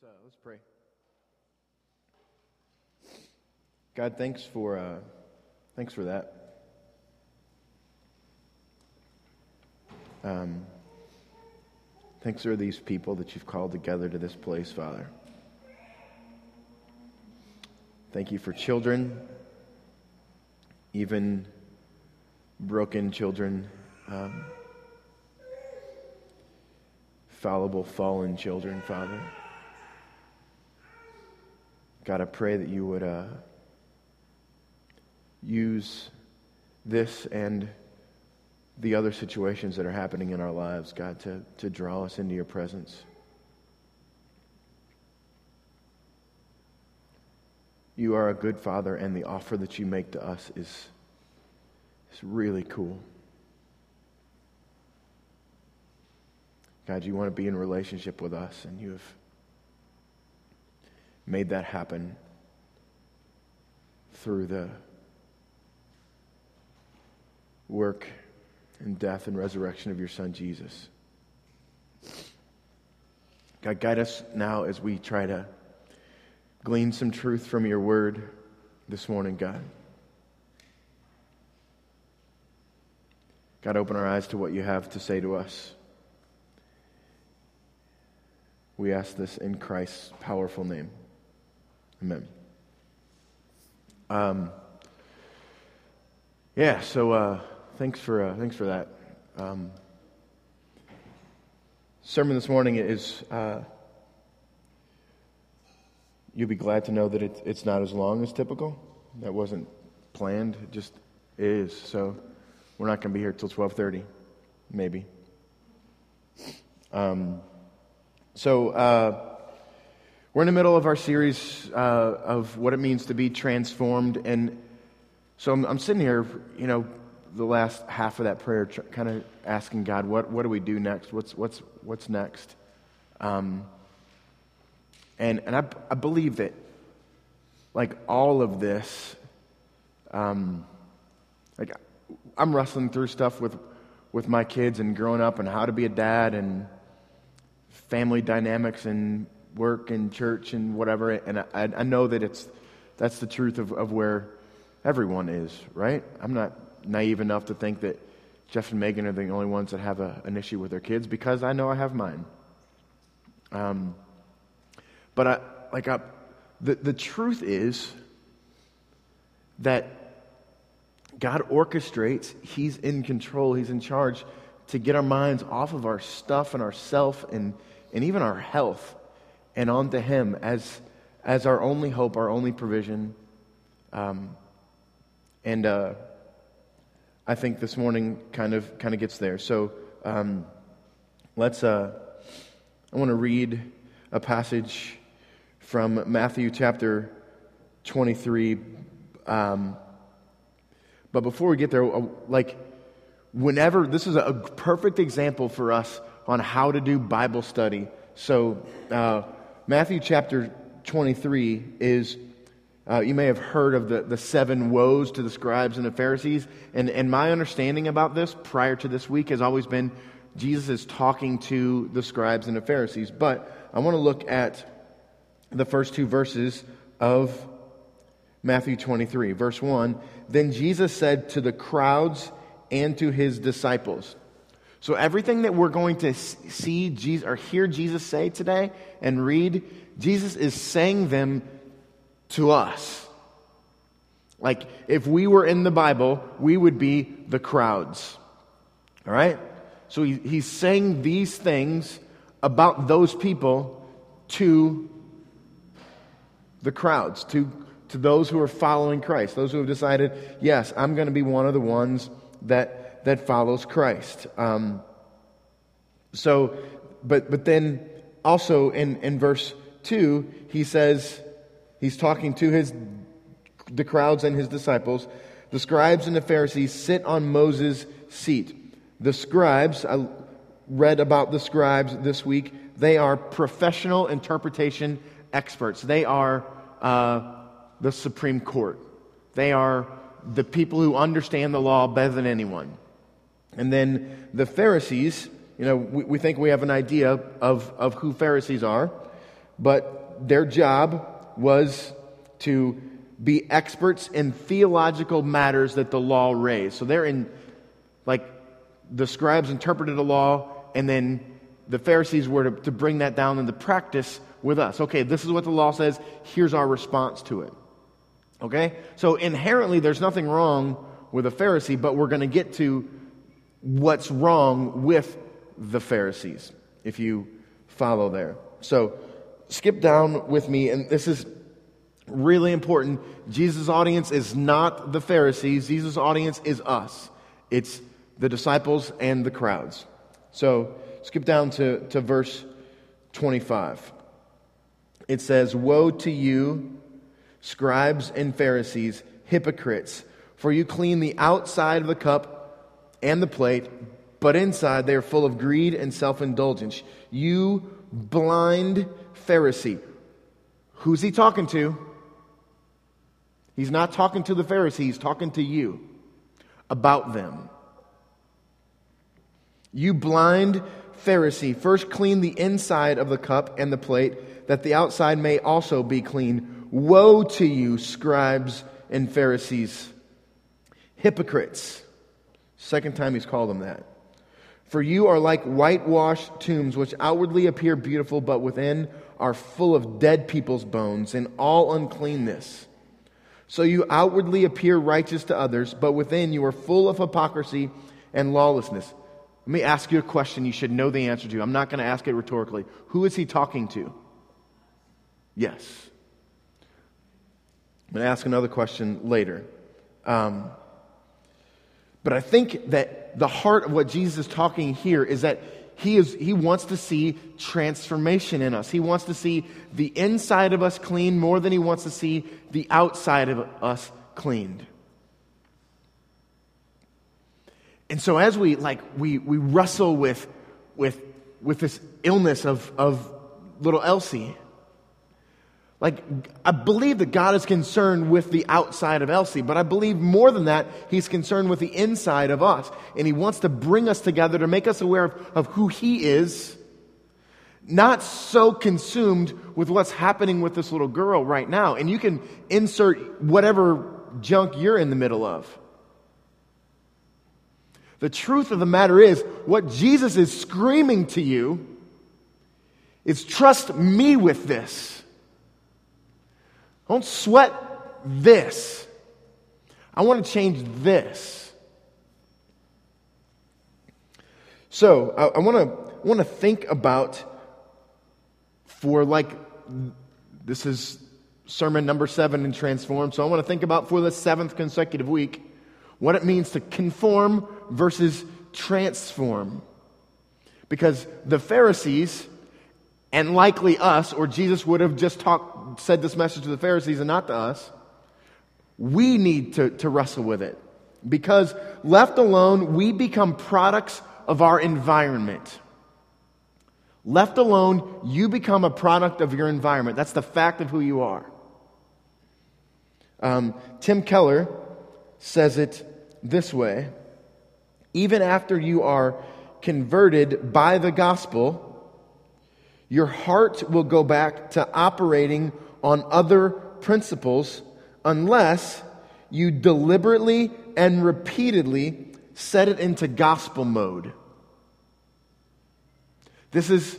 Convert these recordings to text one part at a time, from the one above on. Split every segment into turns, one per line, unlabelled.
Let's, uh, let's pray. God, thanks for, uh, thanks for that. Um, thanks for these people that you've called together to this place, Father. Thank you for children, even broken children, um, fallible, fallen children, Father. God, I pray that you would uh, use this and the other situations that are happening in our lives, God, to, to draw us into your presence. You are a good father, and the offer that you make to us is, is really cool. God, you want to be in relationship with us, and you have made that happen through the work and death and resurrection of your son Jesus. God, guide us now as we try to glean some truth from your word this morning, God. God, open our eyes to what you have to say to us. We ask this in Christ's powerful name. Amen. Um, yeah, so uh, thanks for uh, thanks for that. Um, sermon this morning is. Uh, you'll be glad to know that it, it's not as long as typical. That wasn't planned; it just is. So we're not going to be here till twelve thirty, maybe. Um, so. We're in the middle of our series uh, of what it means to be transformed. And so I'm, I'm, sitting here, you know, the last half of that prayer, tr- kind of asking God, what, what do we do next? What's, what's, what's next? Um, and and I, I believe that, like, all of this, um, like, I'm wrestling through stuff with, with my kids and growing up and how to be a dad and family dynamics and work and church and whatever. And I, I know that it's, that's the truth of, of where everyone is, right? I'm not naive enough to think that Jeff and Megan are the only ones that have a, an issue with their kids because I know I have mine. Um, but I, like I, the, the truth is that God orchestrates, He's in control, He's in charge to get our minds off of our stuff and our self and, and even our health and onto Him as, as our only hope, our only provision. Um, and uh, I think this morning kind of kind of gets there. So um, let's. Uh, I want to read a passage from Matthew chapter 23. Um, but before we get there, uh, like whenever this is a perfect example for us on how to do Bible study. So. Uh, Matthew chapter 23 is, uh, you may have heard of the, the seven woes to the scribes and the Pharisees. And, and my understanding about this prior to this week has always been Jesus is talking to the scribes and the Pharisees. But I want to look at the first two verses of Matthew 23. Verse 1 Then Jesus said to the crowds and to his disciples, so, everything that we're going to see Jesus, or hear Jesus say today and read, Jesus is saying them to us. Like, if we were in the Bible, we would be the crowds. All right? So, he, he's saying these things about those people to the crowds, to, to those who are following Christ, those who have decided, yes, I'm going to be one of the ones that that follows Christ. Um, so, but, but then also in, in verse 2, he says, he's talking to his, the crowds and his disciples. The scribes and the Pharisees sit on Moses' seat. The scribes, I read about the scribes this week, they are professional interpretation experts. They are uh, the Supreme Court. They are the people who understand the law better than anyone. And then the Pharisees, you know, we, we think we have an idea of, of who Pharisees are. but their job was to be experts in theological matters that the law raised. So they're in, like, the scribes interpreted the law, and then the Pharisees were to, to bring that down into practice with us. Okay, this is what the law says. Here's our response to it. Okay? So inherently, there's nothing wrong with a Pharisee, but we're going to get to what's wrong with the Pharisees if you follow there. So skip down with me, and this is really important. Jesus' audience is not the Pharisees, Jesus' audience is us. It's the disciples and the crowds. So skip down to, to verse 25. It says, Woe to you, scribes and Pharisees, hypocrites, for you clean the outside of the cup and the plate, but inside they are full of greed and self indulgence. You blind Pharisee. Who's he talking to? He's not talking to the Pharisees, he's talking to you about them. You blind Pharisee, first clean the inside of the cup and the plate, that the outside may also be clean. Woe to you, scribes and Pharisees, hypocrites. Second time he's called them that. For you are like whitewashed tombs, which outwardly appear beautiful, but within are full of dead people's bones and all uncleanness. So you outwardly appear righteous to others, but within you are full of hypocrisy and lawlessness. Let me ask you a question you should know the answer to. I'm not going to ask it rhetorically. Who is he talking to? Yes. I'm going to ask another question later. Um, but I think that the heart of what Jesus is talking here is that he, is, he wants to see transformation in us. He wants to see the inside of us clean more than he wants to see the outside of us cleaned. And so as we like we we wrestle with with with this illness of of little Elsie, like I believe that God is concerned with the outside of Elsie, but I believe more than that, He's concerned with the inside of us. And He wants to bring us together to make us aware of, of who He is, not so consumed with what's happening with this little girl right now. And you can insert whatever junk you're in the middle of. The truth of the matter is, what Jesus is screaming to you is trust me with this. Don't sweat this. I want to change this. So I, I want to want to think about for like this is sermon number seven in Transform. So I want to think about for the seventh consecutive week what it means to conform versus transform. Because the Pharisees, and likely us, or Jesus would have just talked, said this message to the Pharisees and not to us, we need to, to wrestle with it. Because left alone, we become products of our environment. Left alone, you become a product of your environment. That's the fact of who you are. Um, Tim Keller says it this way Even after you are converted by the gospel, your heart will go back to operating on other principles unless you deliberately and repeatedly set it into gospel mode. This is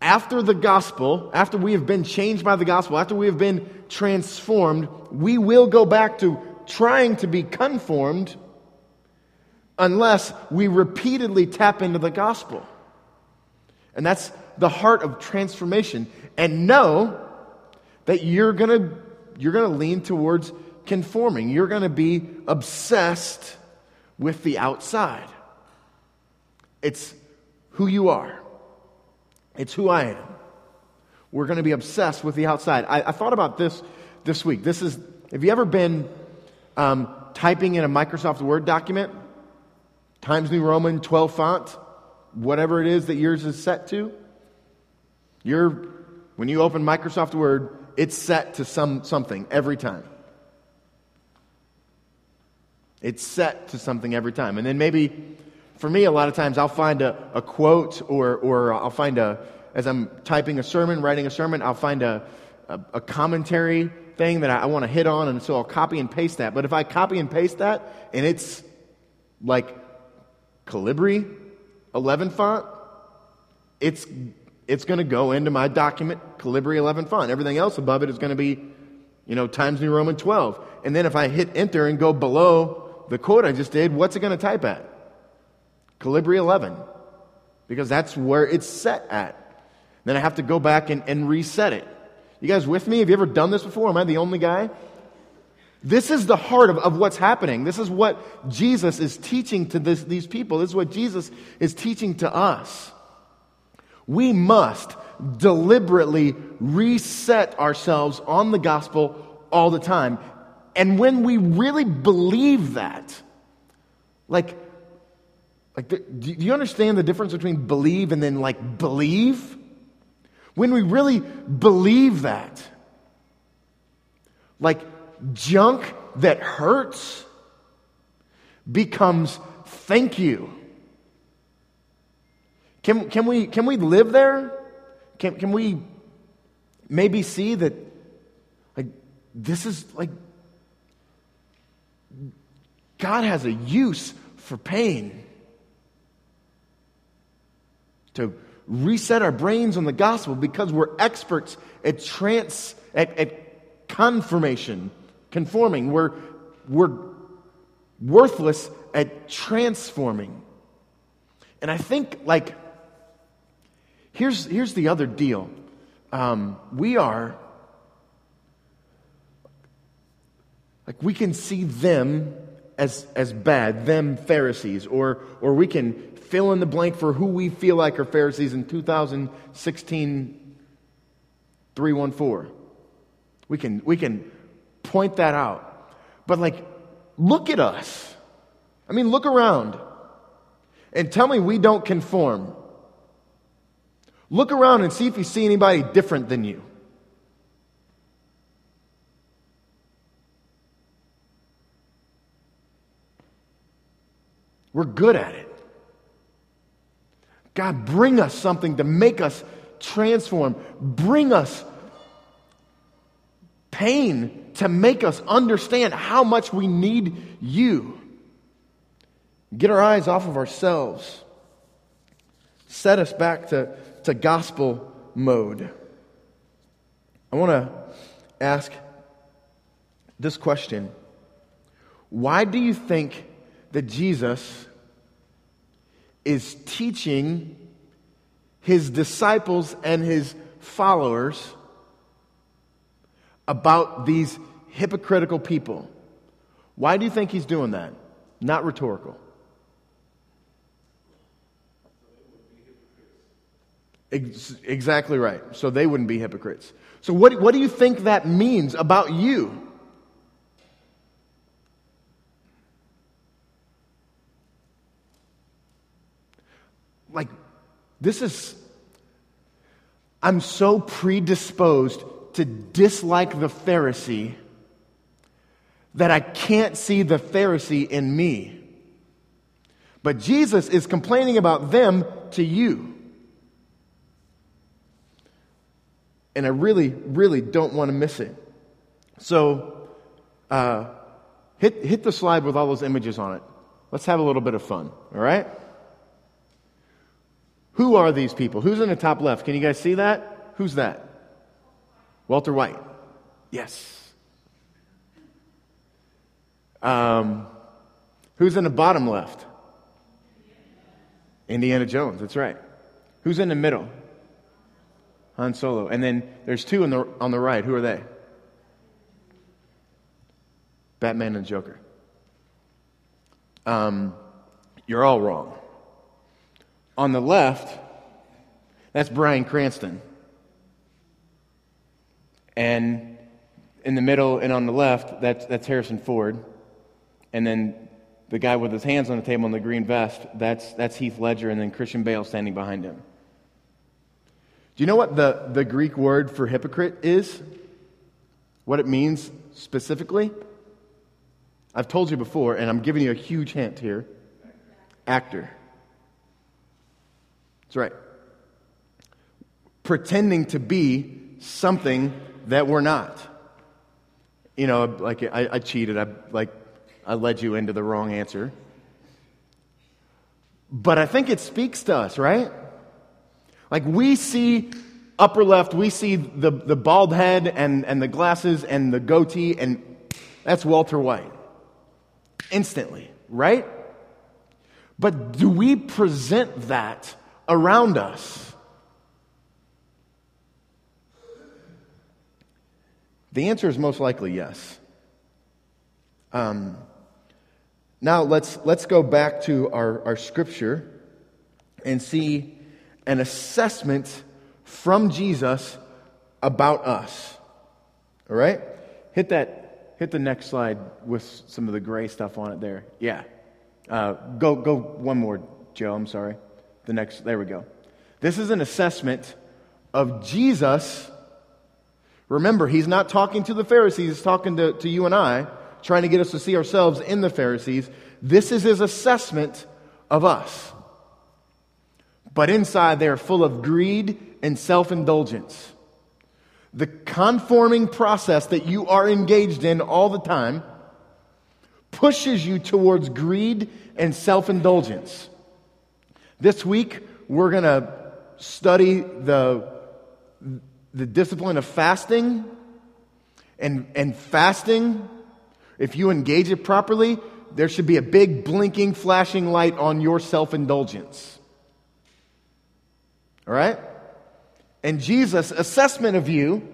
after the gospel, after we have been changed by the gospel, after we have been transformed, we will go back to trying to be conformed unless we repeatedly tap into the gospel. And that's the heart of transformation. And know that you're going to you're going to lean towards conforming. You're going to be obsessed with the outside. It's who you are. It's who I am. We're going to be obsessed with the outside. I, I thought about this this week. This is, have you ever been um, typing in a Microsoft Word document? Times New Roman 12 font, whatever it is that yours is set to? You're, when you open Microsoft Word, it's set to some, something every time. It's set to something every time. And then maybe for me, a lot of times I'll find a, a quote or, or I'll find a, as I'm typing a sermon, writing a sermon, I'll find a, a, a commentary thing that I, I want to hit on, and so I'll copy and paste that. But if I copy and paste that and it's like Calibri 11 font, it's, it's going to go into my document, Calibri 11 font. Everything else above it is going to be, you know, Times New Roman 12. And then if I hit enter and go below the quote I just did, what's it going to type at? Calibri 11. Because that's where it's set at. Then I have to go back and, and reset it. You guys with me? Have you ever done this before? Am I the only guy? This is the heart of, of what's happening. This is what Jesus is teaching to this, these people. This is what Jesus is teaching to us. We must deliberately reset ourselves on the gospel all the time. And when we really believe that, like, like the, do you understand the difference between believe and then like believe? When we really believe that, like junk that hurts becomes thank you. Can, can, we, can we live there? Can, can we maybe see that, like, this is like, God has a use for pain. To reset our brains on the gospel because we're experts at trans, at, at confirmation, conforming. We're, we're worthless at transforming. And I think, like, here's, here's the other deal. Um, we are, like, we can see them as, as bad, them Pharisees, or, or we can fill in the blank for who we feel like are Pharisees in 2016 314. We can, we can point that out. But, like, look at us. I mean, look around and tell me we don't conform. Look around and see if you see anybody different than you. We're good at it. God, bring us something to make us transform. Bring us pain to make us understand how much we need you. Get our eyes off of ourselves. Set us back to, to gospel mode. I want to ask this question Why do you think that Jesus is teaching his disciples and his followers about these hypocritical people. Why do you think he's doing that? Not rhetorical. Ex- exactly right. So they wouldn't be hypocrites. So, what, what do you think that means about you? like, this is, I'm so predisposed to dislike the Pharisee that I can't see the Pharisee in me. But Jesus is complaining about them to you. And I really, really don't want to miss it. So, uh, hit, hit the slide with all those images on it. Let's have a little bit of fun, all right? Who are these people? Who's in the top left? Can you guys see that? Who's that? Walter White. Yes. Um, who's in the bottom left? Indiana Jones. That's right. Who's in the middle? Han Solo. And then there's two on the, on the right. Who are they? Batman and Joker. Um, you're all wrong. On the left, that's Bryan Cranston. And in the middle and on the left, that's, that's Harrison Ford. And then the guy with his hands on the table in the green vest, that's, that's Heath Ledger, and then Christian Bale standing behind him. Do you know what the, the Greek word for hypocrite is? What it means specifically? I've told you before, and I'm giving you a huge hint here actor. That's right. pretending to be something that we're not. You know, like I, I cheated. I like I led you into the wrong answer. But I think it speaks to us, right? Like we see upper left, we see the, the bald head and, and the glasses and the goatee, and that's Walter White. Instantly, right? But do we present that around us? The answer is most likely yes. Um, now let's, let's go back to our, our scripture and see an assessment from Jesus about us. All right? Hit that, hit the next slide with some of the gray stuff on it there. Yeah. Uh, go, go one more, Joe. I'm sorry. The next, there we go. This is an assessment of Jesus Remember, he's not talking to the Pharisees, he's talking to, to you and I, trying to get us to see ourselves in the Pharisees. This is his assessment of us. But inside, they are full of greed and self indulgence. The conforming process that you are engaged in all the time pushes you towards greed and self indulgence. This week, we're going to study the the discipline of fasting and, and fasting, if you engage it properly, there should be a big blinking, flashing light on your self indulgence. All right? And Jesus' assessment of you,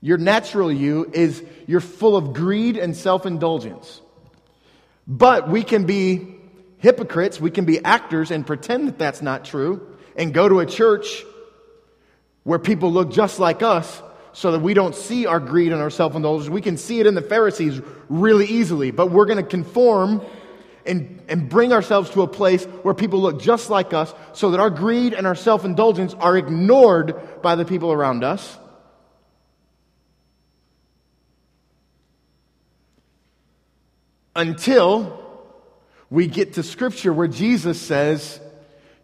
your natural you, is you're full of greed and self indulgence. But we can be hypocrites, we can be actors and pretend that that's not true, and go to a church where people look just like us so that we don't see our greed and our self indulgence. We can see it in the Pharisees really easily, but we're going to conform and, and bring ourselves to a place where people look just like us so that our greed and our self indulgence are ignored by the people around us. Until we get to Scripture where Jesus says,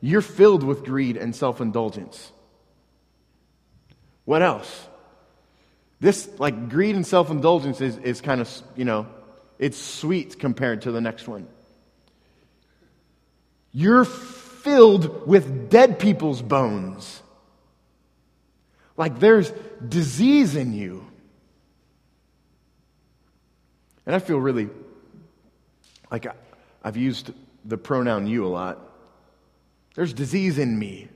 You're filled with greed and self indulgence. What else? This, like, greed and self indulgence is, is kind of, you know, it's sweet compared to the next one. You're filled with dead people's bones. Like, there's disease in you. And I feel really like I, I've used the pronoun you a lot. There's disease in me.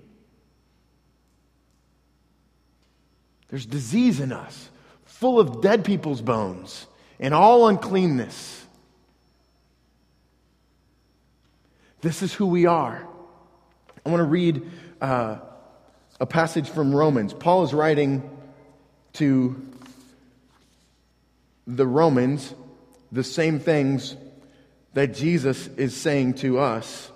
There's disease in us, full of dead people's bones and all uncleanness. This is who we are. I want to read uh, a passage from Romans. Paul is writing to the Romans the same things that Jesus is saying to us.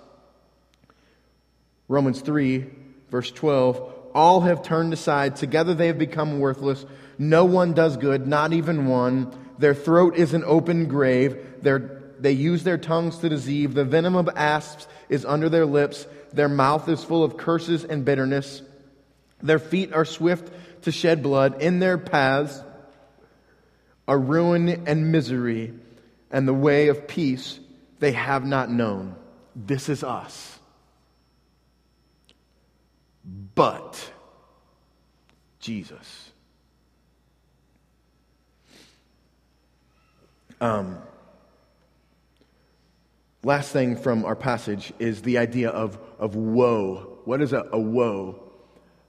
Romans 3, verse 12 all have turned aside. Together they have become worthless. No one does good, not even one. Their throat is an open grave. Their, they use their tongues to deceive. The venom of asps is under their lips. Their mouth is full of curses and bitterness. Their feet are swift to shed blood. In their paths are ruin and misery, and the way of peace they have not known. This is us. But Jesus. Um, last thing from our passage is the idea of, of woe. What is a, a woe?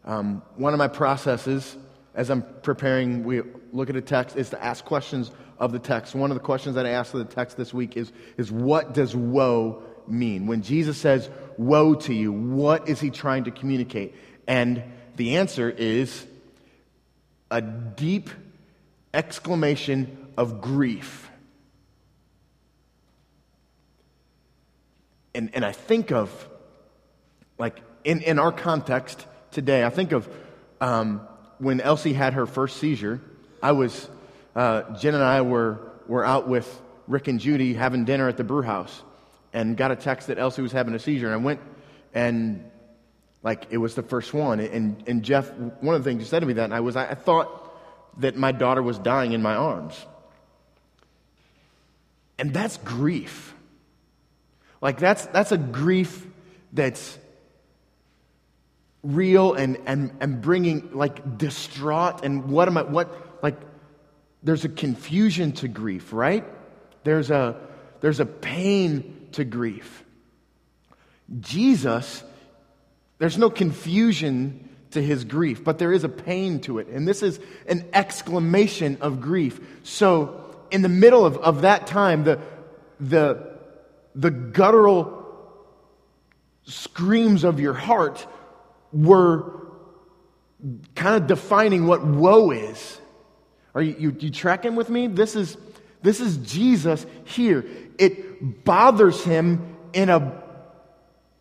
Um, one of my processes as I'm preparing, we look at a text, is to ask questions of the text. One of the questions that I asked of the text this week is, is what does woe mean? When Jesus says, woe to you, what is he trying to communicate? And the answer is a deep exclamation of grief. And, and I think of, like, in, in our context today, I think of um, when Elsie had her first seizure. I was, uh, Jen and I were, were out with Rick and Judy having dinner at the brew house and got a text that Elsie was having a seizure. And I went and like it was the first one. And, and Jeff, one of the things you said to me that night was, I, I thought that my daughter was dying in my arms. And that's grief. Like that's, that's a grief that's real and, and, and bringing like distraught and what am I, what, like there's a confusion to grief, right? There's a, there's a pain to grief. Jesus, there's no confusion to his grief, but there is a pain to it. And this is an exclamation of grief. So, in the middle of, of that time, the, the, the guttural screams of your heart were kind of defining what woe is. Are you, you, you tracking with me? This is, this is Jesus here. It bothers him in a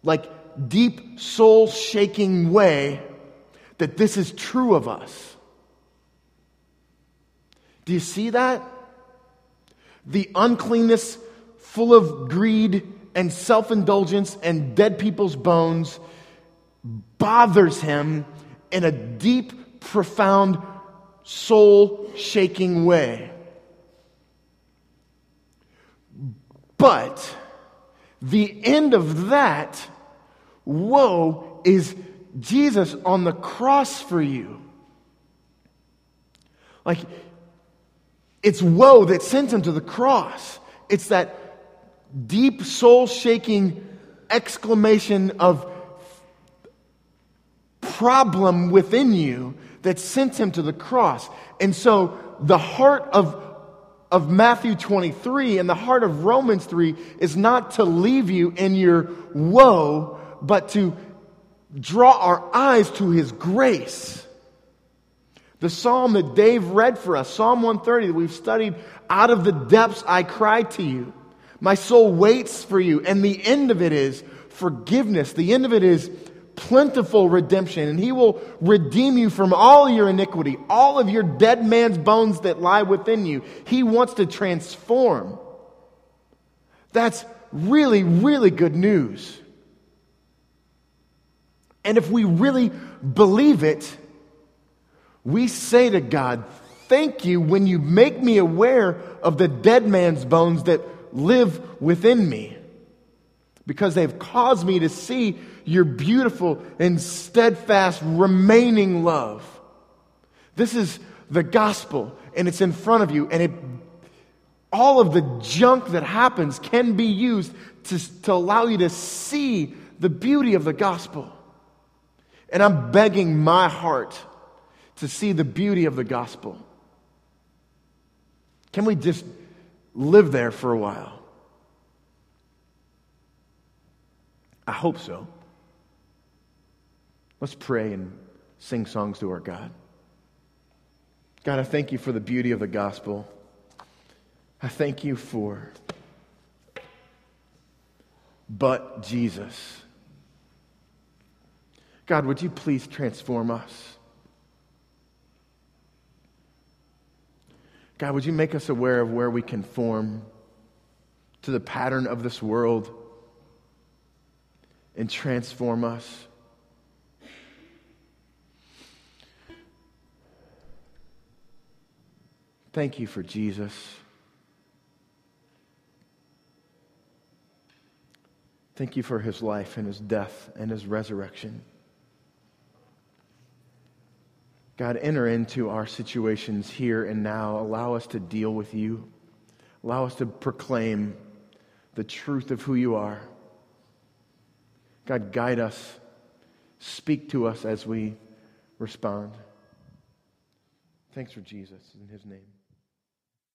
like deep soul shaking way that this is true of us. Do you see that? The uncleanness full of greed and self indulgence and dead people's bones bothers him in a deep, profound, soul shaking way. But the end of that woe is Jesus on the cross for you. Like, it's woe that sent him to the cross. It's that deep, soul shaking exclamation of problem within you that sent him to the cross. And so the heart of, of Matthew 23 and the heart of Romans 3 is not to leave you in your woe, but to draw our eyes to his grace. The psalm that Dave read for us, Psalm 130, that we've studied, out of the depths I cry to you. My soul waits for you. And the end of it is forgiveness. The end of it is plentiful redemption, and he will redeem you from all your iniquity, all of your dead man's bones that lie within you. He wants to transform. That's really, really good news. And if we really believe it, we say to God, Thank you when you make me aware of the dead man's bones that live within me because they've caused me to see your beautiful and steadfast remaining love. This is the gospel, and it's in front of you, and it, all of the junk that happens can be used to, to allow you to see the beauty of the gospel. And I'm begging my heart to see the beauty of the gospel. Can we just live there for a while? I hope so. Let's pray and sing songs to our God. God, I thank you for the beauty of the gospel. I thank you for but Jesus. God, would you please transform us? God, would you make us aware of where we conform to the pattern of this world and transform us? Thank you for Jesus. Thank you for his life and his death and his resurrection. God, enter into our situations here and now. Allow us to deal with you. Allow us to proclaim the truth of who you are. God, guide us. Speak to us as we respond. Thanks for Jesus in his name.